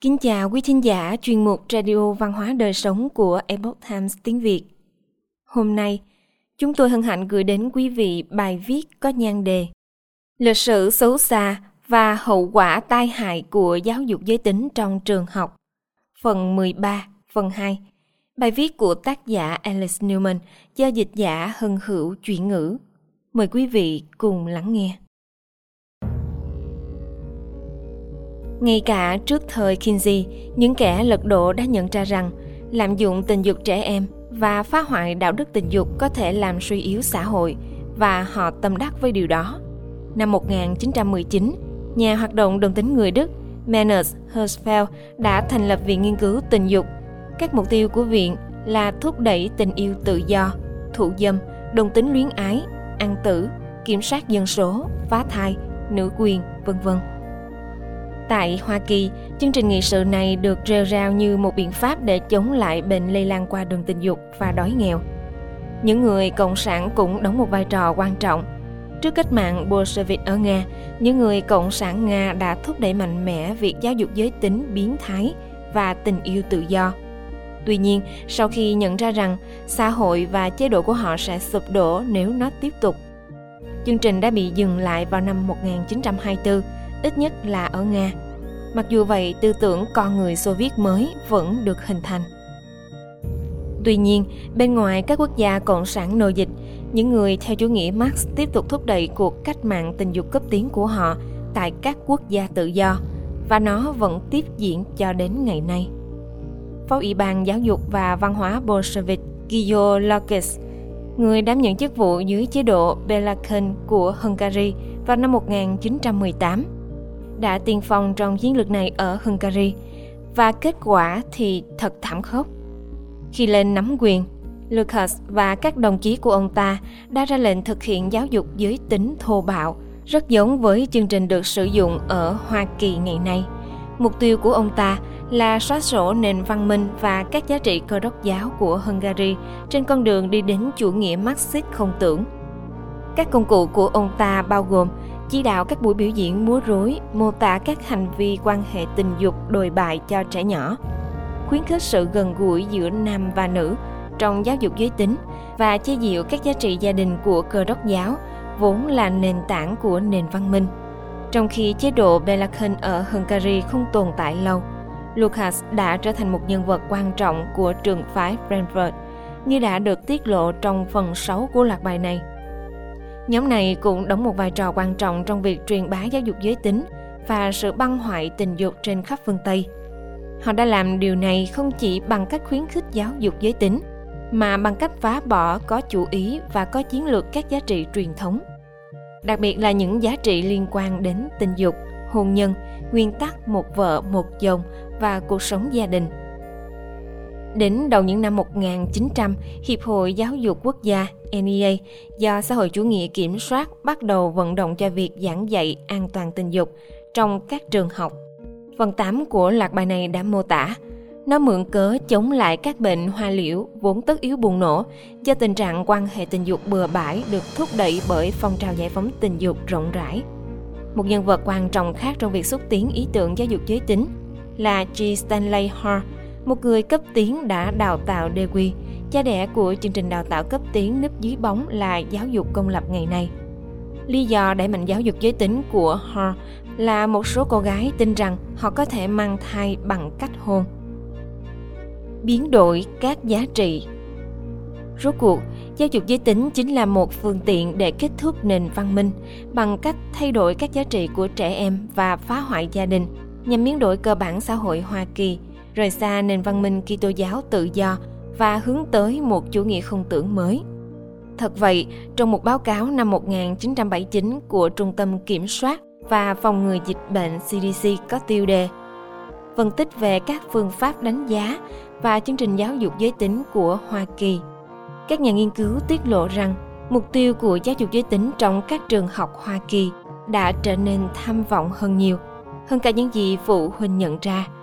Kính chào quý thính giả chuyên mục Radio Văn hóa Đời Sống của Epoch Times tiếng Việt. Hôm nay, chúng tôi hân hạnh gửi đến quý vị bài viết có nhan đề Lịch sử xấu xa và hậu quả tai hại của giáo dục giới tính trong trường học. Phần 13, phần 2. Bài viết của tác giả Alice Newman do dịch giả Hân Hữu chuyển ngữ. Mời quý vị cùng lắng nghe. Ngay cả trước thời Kinsey, những kẻ lật đổ đã nhận ra rằng lạm dụng tình dục trẻ em và phá hoại đạo đức tình dục có thể làm suy yếu xã hội và họ tâm đắc với điều đó. Năm 1919, nhà hoạt động đồng tính người Đức Manners Hersfeld đã thành lập Viện Nghiên cứu Tình dục. Các mục tiêu của viện là thúc đẩy tình yêu tự do, thụ dâm, đồng tính luyến ái, ăn tử, kiểm soát dân số, phá thai, nữ quyền, vân vân. Tại Hoa Kỳ, chương trình nghị sự này được rêu rao như một biện pháp để chống lại bệnh lây lan qua đường tình dục và đói nghèo. Những người cộng sản cũng đóng một vai trò quan trọng. Trước cách mạng Bolshevik ở Nga, những người cộng sản Nga đã thúc đẩy mạnh mẽ việc giáo dục giới tính biến thái và tình yêu tự do. Tuy nhiên, sau khi nhận ra rằng xã hội và chế độ của họ sẽ sụp đổ nếu nó tiếp tục, chương trình đã bị dừng lại vào năm 1924 ít nhất là ở Nga. Mặc dù vậy, tư tưởng con người Xô Viết mới vẫn được hình thành. Tuy nhiên, bên ngoài các quốc gia cộng sản nô dịch, những người theo chủ nghĩa Marx tiếp tục thúc đẩy cuộc cách mạng tình dục cấp tiến của họ tại các quốc gia tự do và nó vẫn tiếp diễn cho đến ngày nay. Phó Ủy ban Giáo dục và Văn hóa Bolshevik Gyo Lokis, người đảm nhận chức vụ dưới chế độ Belaken của Hungary vào năm 1918, đã tiên phong trong chiến lược này ở Hungary và kết quả thì thật thảm khốc. Khi lên nắm quyền, Lucas và các đồng chí của ông ta đã ra lệnh thực hiện giáo dục giới tính thô bạo, rất giống với chương trình được sử dụng ở Hoa Kỳ ngày nay. Mục tiêu của ông ta là xóa sổ nền văn minh và các giá trị cơ đốc giáo của Hungary trên con đường đi đến chủ nghĩa Marxist không tưởng. Các công cụ của ông ta bao gồm chỉ đạo các buổi biểu diễn múa rối, mô tả các hành vi quan hệ tình dục đồi bại cho trẻ nhỏ, khuyến khích sự gần gũi giữa nam và nữ trong giáo dục giới tính và che diệu các giá trị gia đình của cơ đốc giáo, vốn là nền tảng của nền văn minh. Trong khi chế độ Belaken ở Hungary không tồn tại lâu, Lucas đã trở thành một nhân vật quan trọng của trường phái Frankfurt, như đã được tiết lộ trong phần 6 của loạt bài này. Nhóm này cũng đóng một vai trò quan trọng trong việc truyền bá giáo dục giới tính và sự băng hoại tình dục trên khắp phương Tây. Họ đã làm điều này không chỉ bằng cách khuyến khích giáo dục giới tính, mà bằng cách phá bỏ có chủ ý và có chiến lược các giá trị truyền thống. Đặc biệt là những giá trị liên quan đến tình dục, hôn nhân, nguyên tắc một vợ một chồng và cuộc sống gia đình – Đến đầu những năm 1900, Hiệp hội Giáo dục Quốc gia NEA do xã hội chủ nghĩa kiểm soát bắt đầu vận động cho việc giảng dạy an toàn tình dục trong các trường học. Phần 8 của loạt bài này đã mô tả nó mượn cớ chống lại các bệnh hoa liễu vốn tất yếu bùng nổ do tình trạng quan hệ tình dục bừa bãi được thúc đẩy bởi phong trào giải phóng tình dục rộng rãi. Một nhân vật quan trọng khác trong việc xúc tiến ý tưởng giáo dục giới tính là G. Stanley Hall, một người cấp tiến đã đào tạo Dewey. cha đẻ của chương trình đào tạo cấp tiến núp dưới bóng là giáo dục công lập ngày nay. Lý do đẩy mạnh giáo dục giới tính của Hall là một số cô gái tin rằng họ có thể mang thai bằng cách hôn. Biến đổi các giá trị Rốt cuộc, giáo dục giới tính chính là một phương tiện để kết thúc nền văn minh bằng cách thay đổi các giá trị của trẻ em và phá hoại gia đình nhằm biến đổi cơ bản xã hội Hoa Kỳ – rời xa nền văn minh Kitô giáo tự do và hướng tới một chủ nghĩa không tưởng mới. Thật vậy, trong một báo cáo năm 1979 của Trung tâm Kiểm soát và Phòng ngừa Dịch bệnh CDC có tiêu đề Phân tích về các phương pháp đánh giá và chương trình giáo dục giới tính của Hoa Kỳ. Các nhà nghiên cứu tiết lộ rằng mục tiêu của giáo dục giới tính trong các trường học Hoa Kỳ đã trở nên tham vọng hơn nhiều, hơn cả những gì phụ huynh nhận ra –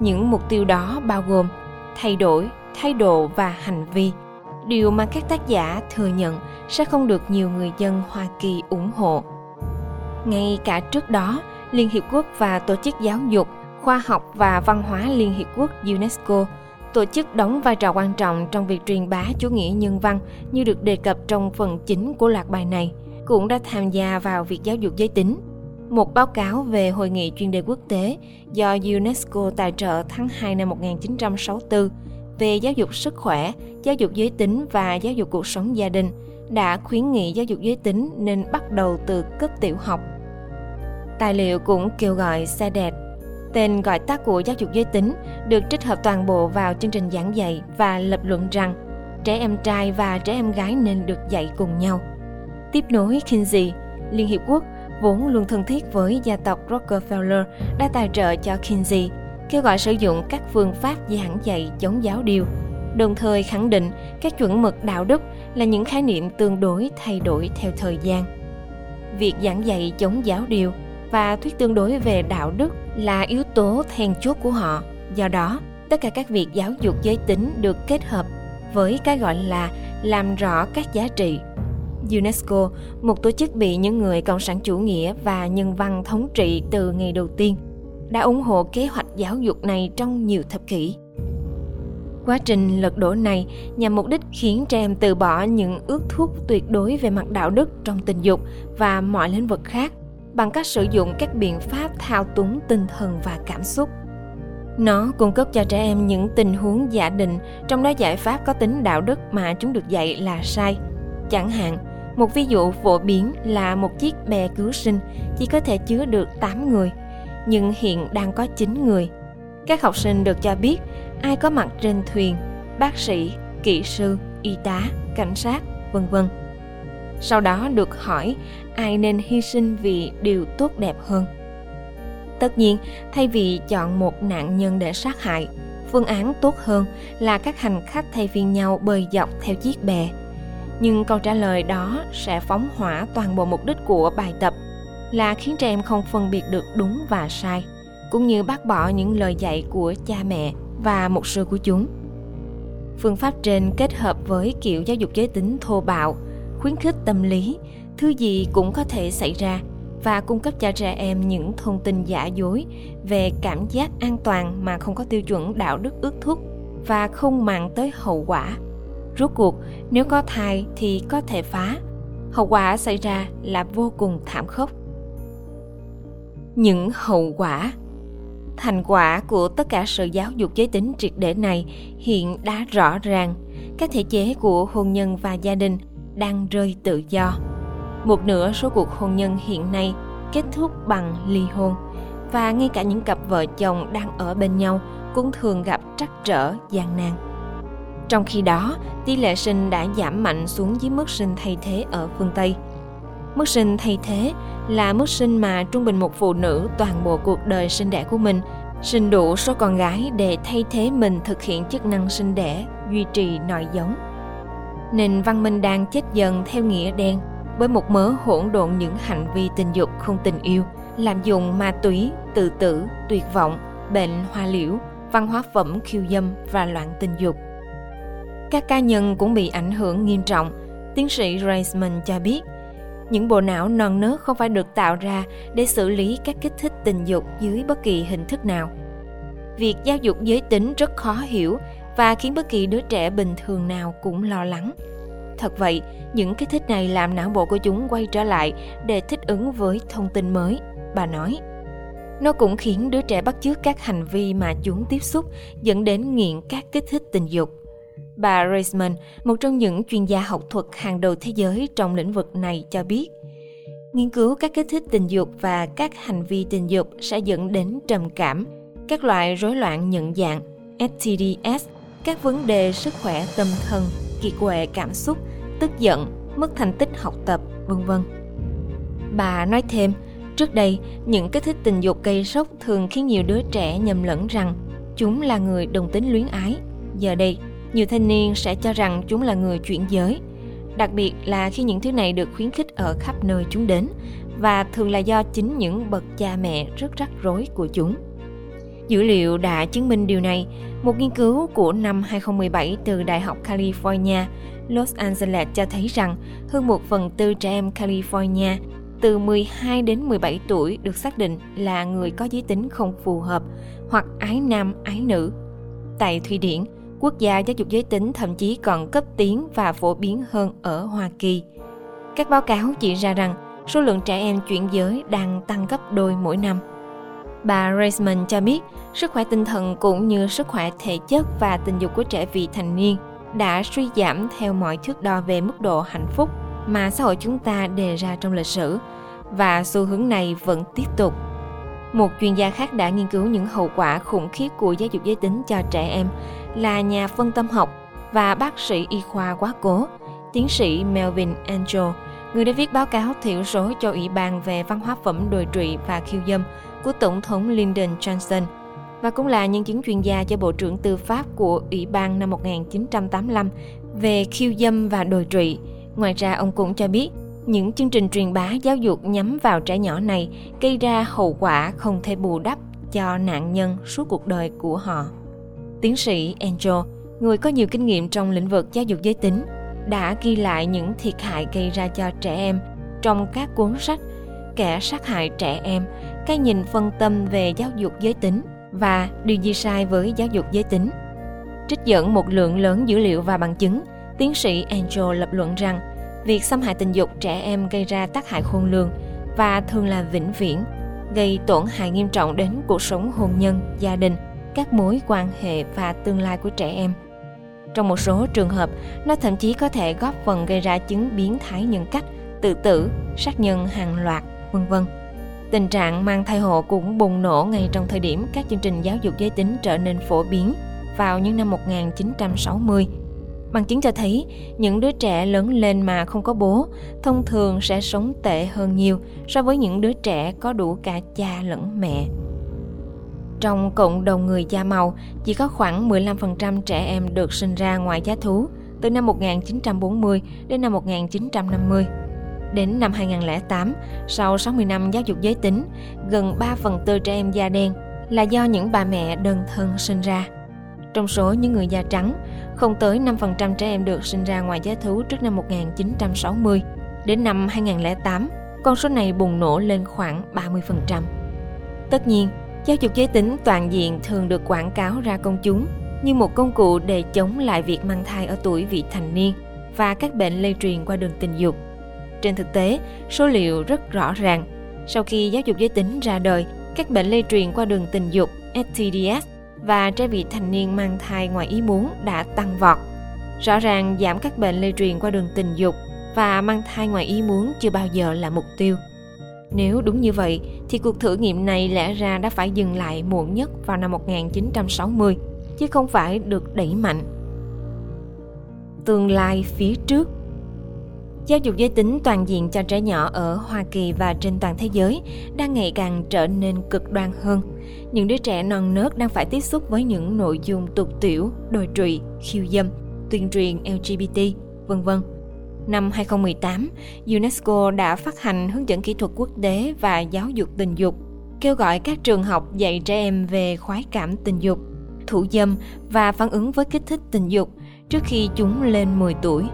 những mục tiêu đó bao gồm thay đổi thái độ và hành vi điều mà các tác giả thừa nhận sẽ không được nhiều người dân hoa kỳ ủng hộ ngay cả trước đó liên hiệp quốc và tổ chức giáo dục Khoa học và Văn hóa Liên Hiệp Quốc UNESCO tổ chức đóng vai trò quan trọng trong việc truyền bá chủ nghĩa nhân văn như được đề cập trong phần chính của loạt bài này, cũng đã tham gia vào việc giáo dục giới tính. Một báo cáo về hội nghị chuyên đề quốc tế do UNESCO tài trợ tháng 2 năm 1964 về giáo dục sức khỏe, giáo dục giới tính và giáo dục cuộc sống gia đình đã khuyến nghị giáo dục giới tính nên bắt đầu từ cấp tiểu học. Tài liệu cũng kêu gọi xe đẹp, tên gọi tắt của giáo dục giới tính được trích hợp toàn bộ vào chương trình giảng dạy và lập luận rằng trẻ em trai và trẻ em gái nên được dạy cùng nhau. Tiếp nối Kinsey, Liên Hiệp Quốc vốn luôn thân thiết với gia tộc Rockefeller đã tài trợ cho Kinsey, kêu gọi sử dụng các phương pháp giảng dạy chống giáo điều, đồng thời khẳng định các chuẩn mực đạo đức là những khái niệm tương đối thay đổi theo thời gian. Việc giảng dạy chống giáo điều và thuyết tương đối về đạo đức là yếu tố then chốt của họ. Do đó, tất cả các việc giáo dục giới tính được kết hợp với cái gọi là làm rõ các giá trị. UNESCO, một tổ chức bị những người cộng sản chủ nghĩa và nhân văn thống trị từ ngày đầu tiên, đã ủng hộ kế hoạch giáo dục này trong nhiều thập kỷ. Quá trình lật đổ này nhằm mục đích khiến trẻ em từ bỏ những ước thúc tuyệt đối về mặt đạo đức trong tình dục và mọi lĩnh vực khác bằng cách sử dụng các biện pháp thao túng tinh thần và cảm xúc nó cung cấp cho trẻ em những tình huống giả định trong đó giải pháp có tính đạo đức mà chúng được dạy là sai chẳng hạn một ví dụ phổ biến là một chiếc bè cứu sinh chỉ có thể chứa được 8 người, nhưng hiện đang có 9 người. Các học sinh được cho biết ai có mặt trên thuyền, bác sĩ, kỹ sư, y tá, cảnh sát, vân vân. Sau đó được hỏi ai nên hy sinh vì điều tốt đẹp hơn. Tất nhiên thay vì chọn một nạn nhân để sát hại phương án tốt hơn là các hành khách thay phiên nhau bơi dọc theo chiếc bè nhưng câu trả lời đó sẽ phóng hỏa toàn bộ mục đích của bài tập là khiến trẻ em không phân biệt được đúng và sai, cũng như bác bỏ những lời dạy của cha mẹ và mục sư của chúng. Phương pháp trên kết hợp với kiểu giáo dục giới tính thô bạo, khuyến khích tâm lý, thứ gì cũng có thể xảy ra và cung cấp cho trẻ em những thông tin giả dối về cảm giác an toàn mà không có tiêu chuẩn đạo đức ước thúc và không mang tới hậu quả rốt cuộc, nếu có thai thì có thể phá. Hậu quả xảy ra là vô cùng thảm khốc. Những hậu quả. Thành quả của tất cả sự giáo dục giới tính triệt để này hiện đã rõ ràng. Các thể chế của hôn nhân và gia đình đang rơi tự do. Một nửa số cuộc hôn nhân hiện nay kết thúc bằng ly hôn. Và ngay cả những cặp vợ chồng đang ở bên nhau cũng thường gặp trắc trở gian nan. Trong khi đó, tỷ lệ sinh đã giảm mạnh xuống dưới mức sinh thay thế ở phương Tây. Mức sinh thay thế là mức sinh mà trung bình một phụ nữ toàn bộ cuộc đời sinh đẻ của mình sinh đủ số con gái để thay thế mình thực hiện chức năng sinh đẻ, duy trì nòi giống nền văn minh đang chết dần theo nghĩa đen bởi một mớ hỗn độn những hành vi tình dục không tình yêu, làm dùng ma túy, tự tử, tuyệt vọng, bệnh hoa liễu, văn hóa phẩm khiêu dâm và loạn tình dục. Các cá nhân cũng bị ảnh hưởng nghiêm trọng. Tiến sĩ Reisman cho biết, những bộ não non nớt không phải được tạo ra để xử lý các kích thích tình dục dưới bất kỳ hình thức nào. Việc giáo dục giới tính rất khó hiểu và khiến bất kỳ đứa trẻ bình thường nào cũng lo lắng. Thật vậy, những kích thích này làm não bộ của chúng quay trở lại để thích ứng với thông tin mới, bà nói. Nó cũng khiến đứa trẻ bắt chước các hành vi mà chúng tiếp xúc dẫn đến nghiện các kích thích tình dục. Bà Reisman, một trong những chuyên gia học thuật hàng đầu thế giới trong lĩnh vực này cho biết, nghiên cứu các kích thích tình dục và các hành vi tình dục sẽ dẫn đến trầm cảm, các loại rối loạn nhận dạng, STDs các vấn đề sức khỏe tâm thần, kiệt quệ cảm xúc, tức giận, mất thành tích học tập, vân vân. Bà nói thêm, trước đây, những kích thích tình dục gây sốc thường khiến nhiều đứa trẻ nhầm lẫn rằng chúng là người đồng tính luyến ái. Giờ đây, nhiều thanh niên sẽ cho rằng chúng là người chuyển giới. Đặc biệt là khi những thứ này được khuyến khích ở khắp nơi chúng đến và thường là do chính những bậc cha mẹ rất rắc rối của chúng. Dữ liệu đã chứng minh điều này. Một nghiên cứu của năm 2017 từ Đại học California, Los Angeles cho thấy rằng hơn một phần tư trẻ em California từ 12 đến 17 tuổi được xác định là người có giới tính không phù hợp hoặc ái nam ái nữ. Tại Thụy Điển, quốc gia giáo dục giới tính thậm chí còn cấp tiến và phổ biến hơn ở Hoa Kỳ. Các báo cáo chỉ ra rằng số lượng trẻ em chuyển giới đang tăng gấp đôi mỗi năm. Bà Reisman cho biết, sức khỏe tinh thần cũng như sức khỏe thể chất và tình dục của trẻ vị thành niên đã suy giảm theo mọi thước đo về mức độ hạnh phúc mà xã hội chúng ta đề ra trong lịch sử và xu hướng này vẫn tiếp tục. Một chuyên gia khác đã nghiên cứu những hậu quả khủng khiếp của giáo dục giới tính cho trẻ em là nhà phân tâm học và bác sĩ y khoa quá cố, tiến sĩ Melvin Angel, người đã viết báo cáo thiểu số cho Ủy ban về văn hóa phẩm đồi trụy và khiêu dâm của Tổng thống Lyndon Johnson và cũng là nhân chứng chuyên gia cho Bộ trưởng Tư pháp của Ủy ban năm 1985 về khiêu dâm và đồi trụy. Ngoài ra, ông cũng cho biết những chương trình truyền bá giáo dục nhắm vào trẻ nhỏ này gây ra hậu quả không thể bù đắp cho nạn nhân suốt cuộc đời của họ. Tiến sĩ Angel, người có nhiều kinh nghiệm trong lĩnh vực giáo dục giới tính, đã ghi lại những thiệt hại gây ra cho trẻ em trong các cuốn sách Kẻ sát hại trẻ em, cái nhìn phân tâm về giáo dục giới tính và điều gì sai với giáo dục giới tính. Trích dẫn một lượng lớn dữ liệu và bằng chứng, tiến sĩ Angel lập luận rằng việc xâm hại tình dục trẻ em gây ra tác hại khôn lường và thường là vĩnh viễn, gây tổn hại nghiêm trọng đến cuộc sống hôn nhân, gia đình, các mối quan hệ và tương lai của trẻ em. Trong một số trường hợp, nó thậm chí có thể góp phần gây ra chứng biến thái nhân cách, tự tử, sát nhân hàng loạt, vân vân. Tình trạng mang thai hộ cũng bùng nổ ngay trong thời điểm các chương trình giáo dục giới tính trở nên phổ biến vào những năm 1960. Bằng chứng cho thấy, những đứa trẻ lớn lên mà không có bố thông thường sẽ sống tệ hơn nhiều so với những đứa trẻ có đủ cả cha lẫn mẹ. Trong cộng đồng người da màu, chỉ có khoảng 15% trẻ em được sinh ra ngoài giá thú từ năm 1940 đến năm 1950. Đến năm 2008, sau 60 năm giáo dục giới tính, gần 3 phần tư trẻ em da đen là do những bà mẹ đơn thân sinh ra. Trong số những người da trắng, không tới 5% trẻ em được sinh ra ngoài giá thú trước năm 1960. Đến năm 2008, con số này bùng nổ lên khoảng 30%. Tất nhiên, giáo dục giới tính toàn diện thường được quảng cáo ra công chúng như một công cụ để chống lại việc mang thai ở tuổi vị thành niên và các bệnh lây truyền qua đường tình dục. Trên thực tế, số liệu rất rõ ràng. Sau khi giáo dục giới tính ra đời, các bệnh lây truyền qua đường tình dục STDs và trẻ vị thành niên mang thai ngoài ý muốn đã tăng vọt. Rõ ràng giảm các bệnh lây truyền qua đường tình dục và mang thai ngoài ý muốn chưa bao giờ là mục tiêu. Nếu đúng như vậy, thì cuộc thử nghiệm này lẽ ra đã phải dừng lại muộn nhất vào năm 1960, chứ không phải được đẩy mạnh. Tương lai phía trước Giáo dục giới tính toàn diện cho trẻ nhỏ ở Hoa Kỳ và trên toàn thế giới đang ngày càng trở nên cực đoan hơn. Những đứa trẻ non nớt đang phải tiếp xúc với những nội dung tục tiểu, đồi trụy, khiêu dâm, tuyên truyền LGBT, vân vân. Năm 2018, UNESCO đã phát hành hướng dẫn kỹ thuật quốc tế và giáo dục tình dục, kêu gọi các trường học dạy trẻ em về khoái cảm tình dục, thủ dâm và phản ứng với kích thích tình dục trước khi chúng lên 10 tuổi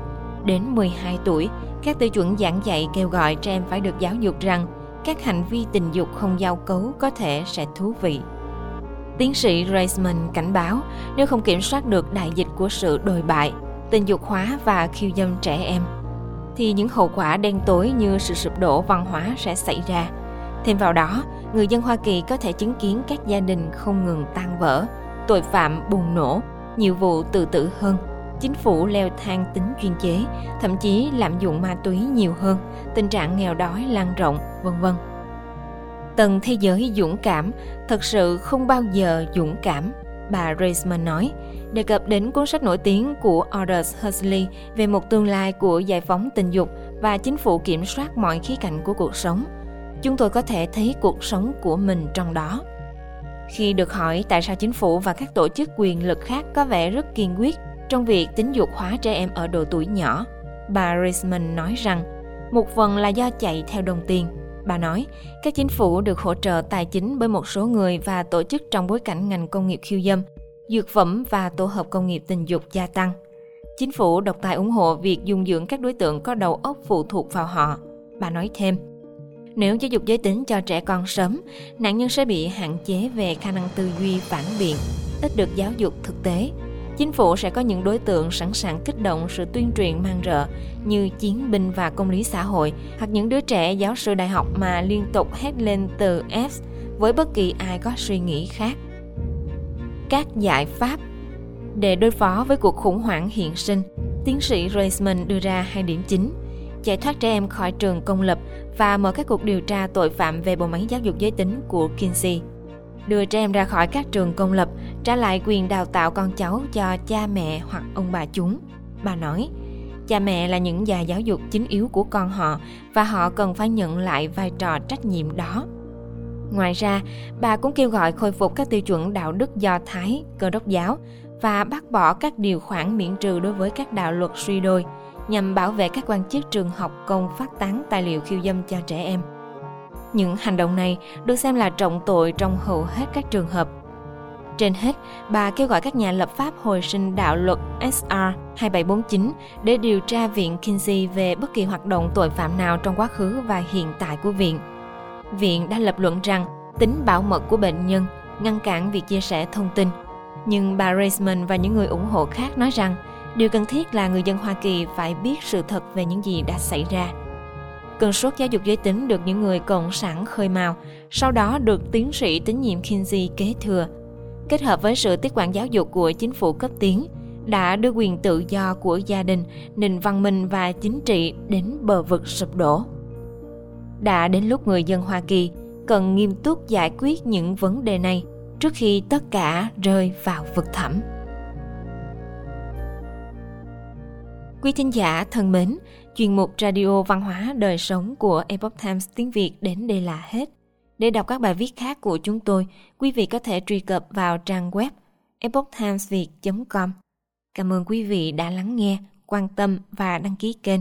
đến 12 tuổi, các tiêu chuẩn giảng dạy kêu gọi trẻ em phải được giáo dục rằng các hành vi tình dục không giao cấu có thể sẽ thú vị. Tiến sĩ Reisman cảnh báo nếu không kiểm soát được đại dịch của sự đồi bại, tình dục hóa và khiêu dâm trẻ em, thì những hậu quả đen tối như sự sụp đổ văn hóa sẽ xảy ra. Thêm vào đó, người dân Hoa Kỳ có thể chứng kiến các gia đình không ngừng tan vỡ, tội phạm bùng nổ, nhiều vụ tự tử hơn – chính phủ leo thang tính chuyên chế, thậm chí lạm dụng ma túy nhiều hơn, tình trạng nghèo đói lan rộng, vân vân. Tầng thế giới dũng cảm thật sự không bao giờ dũng cảm, bà Reisman nói, đề cập đến cuốn sách nổi tiếng của Aldous Huxley về một tương lai của giải phóng tình dục và chính phủ kiểm soát mọi khía cạnh của cuộc sống. Chúng tôi có thể thấy cuộc sống của mình trong đó. Khi được hỏi tại sao chính phủ và các tổ chức quyền lực khác có vẻ rất kiên quyết trong việc tính dục hóa trẻ em ở độ tuổi nhỏ. Bà Riesman nói rằng, một phần là do chạy theo đồng tiền. Bà nói, các chính phủ được hỗ trợ tài chính bởi một số người và tổ chức trong bối cảnh ngành công nghiệp khiêu dâm, dược phẩm và tổ hợp công nghiệp tình dục gia tăng. Chính phủ độc tài ủng hộ việc dung dưỡng các đối tượng có đầu óc phụ thuộc vào họ. Bà nói thêm, Nếu giáo dục giới tính cho trẻ con sớm, nạn nhân sẽ bị hạn chế về khả năng tư duy phản biện, ít được giáo dục thực tế. Chính phủ sẽ có những đối tượng sẵn sàng kích động sự tuyên truyền mang rợ như chiến binh và công lý xã hội hoặc những đứa trẻ giáo sư đại học mà liên tục hét lên từ F với bất kỳ ai có suy nghĩ khác. Các giải pháp để đối phó với cuộc khủng hoảng hiện sinh, tiến sĩ Reisman đưa ra hai điểm chính giải thoát trẻ em khỏi trường công lập và mở các cuộc điều tra tội phạm về bộ máy giáo dục giới tính của Kinsey. Đưa trẻ em ra khỏi các trường công lập, trả lại quyền đào tạo con cháu cho cha mẹ hoặc ông bà chúng. Bà nói, cha mẹ là những nhà giáo dục chính yếu của con họ và họ cần phải nhận lại vai trò trách nhiệm đó. Ngoài ra, bà cũng kêu gọi khôi phục các tiêu chuẩn đạo đức do Thái, cơ đốc giáo và bác bỏ các điều khoản miễn trừ đối với các đạo luật suy đôi – nhằm bảo vệ các quan chức trường học công phát tán tài liệu khiêu dâm cho trẻ em. Những hành động này được xem là trọng tội trong hầu hết các trường hợp. Trên hết, bà kêu gọi các nhà lập pháp hồi sinh đạo luật SR 2749 để điều tra viện Kinsey về bất kỳ hoạt động tội phạm nào trong quá khứ và hiện tại của viện. Viện đã lập luận rằng tính bảo mật của bệnh nhân ngăn cản việc chia sẻ thông tin. Nhưng bà Reisman và những người ủng hộ khác nói rằng Điều cần thiết là người dân Hoa Kỳ phải biết sự thật về những gì đã xảy ra. Cơn sốt giáo dục giới tính được những người cộng sản khơi mào, sau đó được tiến sĩ tín nhiệm Kinsey kế thừa. Kết hợp với sự tiếp quản giáo dục của chính phủ cấp tiến, đã đưa quyền tự do của gia đình, nền văn minh và chính trị đến bờ vực sụp đổ. Đã đến lúc người dân Hoa Kỳ cần nghiêm túc giải quyết những vấn đề này trước khi tất cả rơi vào vực thẳm. Quý thính giả thân mến, chuyên mục Radio Văn hóa Đời Sống của Epoch Times tiếng Việt đến đây là hết. Để đọc các bài viết khác của chúng tôi, quý vị có thể truy cập vào trang web epochtimesviet.com. Cảm ơn quý vị đã lắng nghe, quan tâm và đăng ký kênh.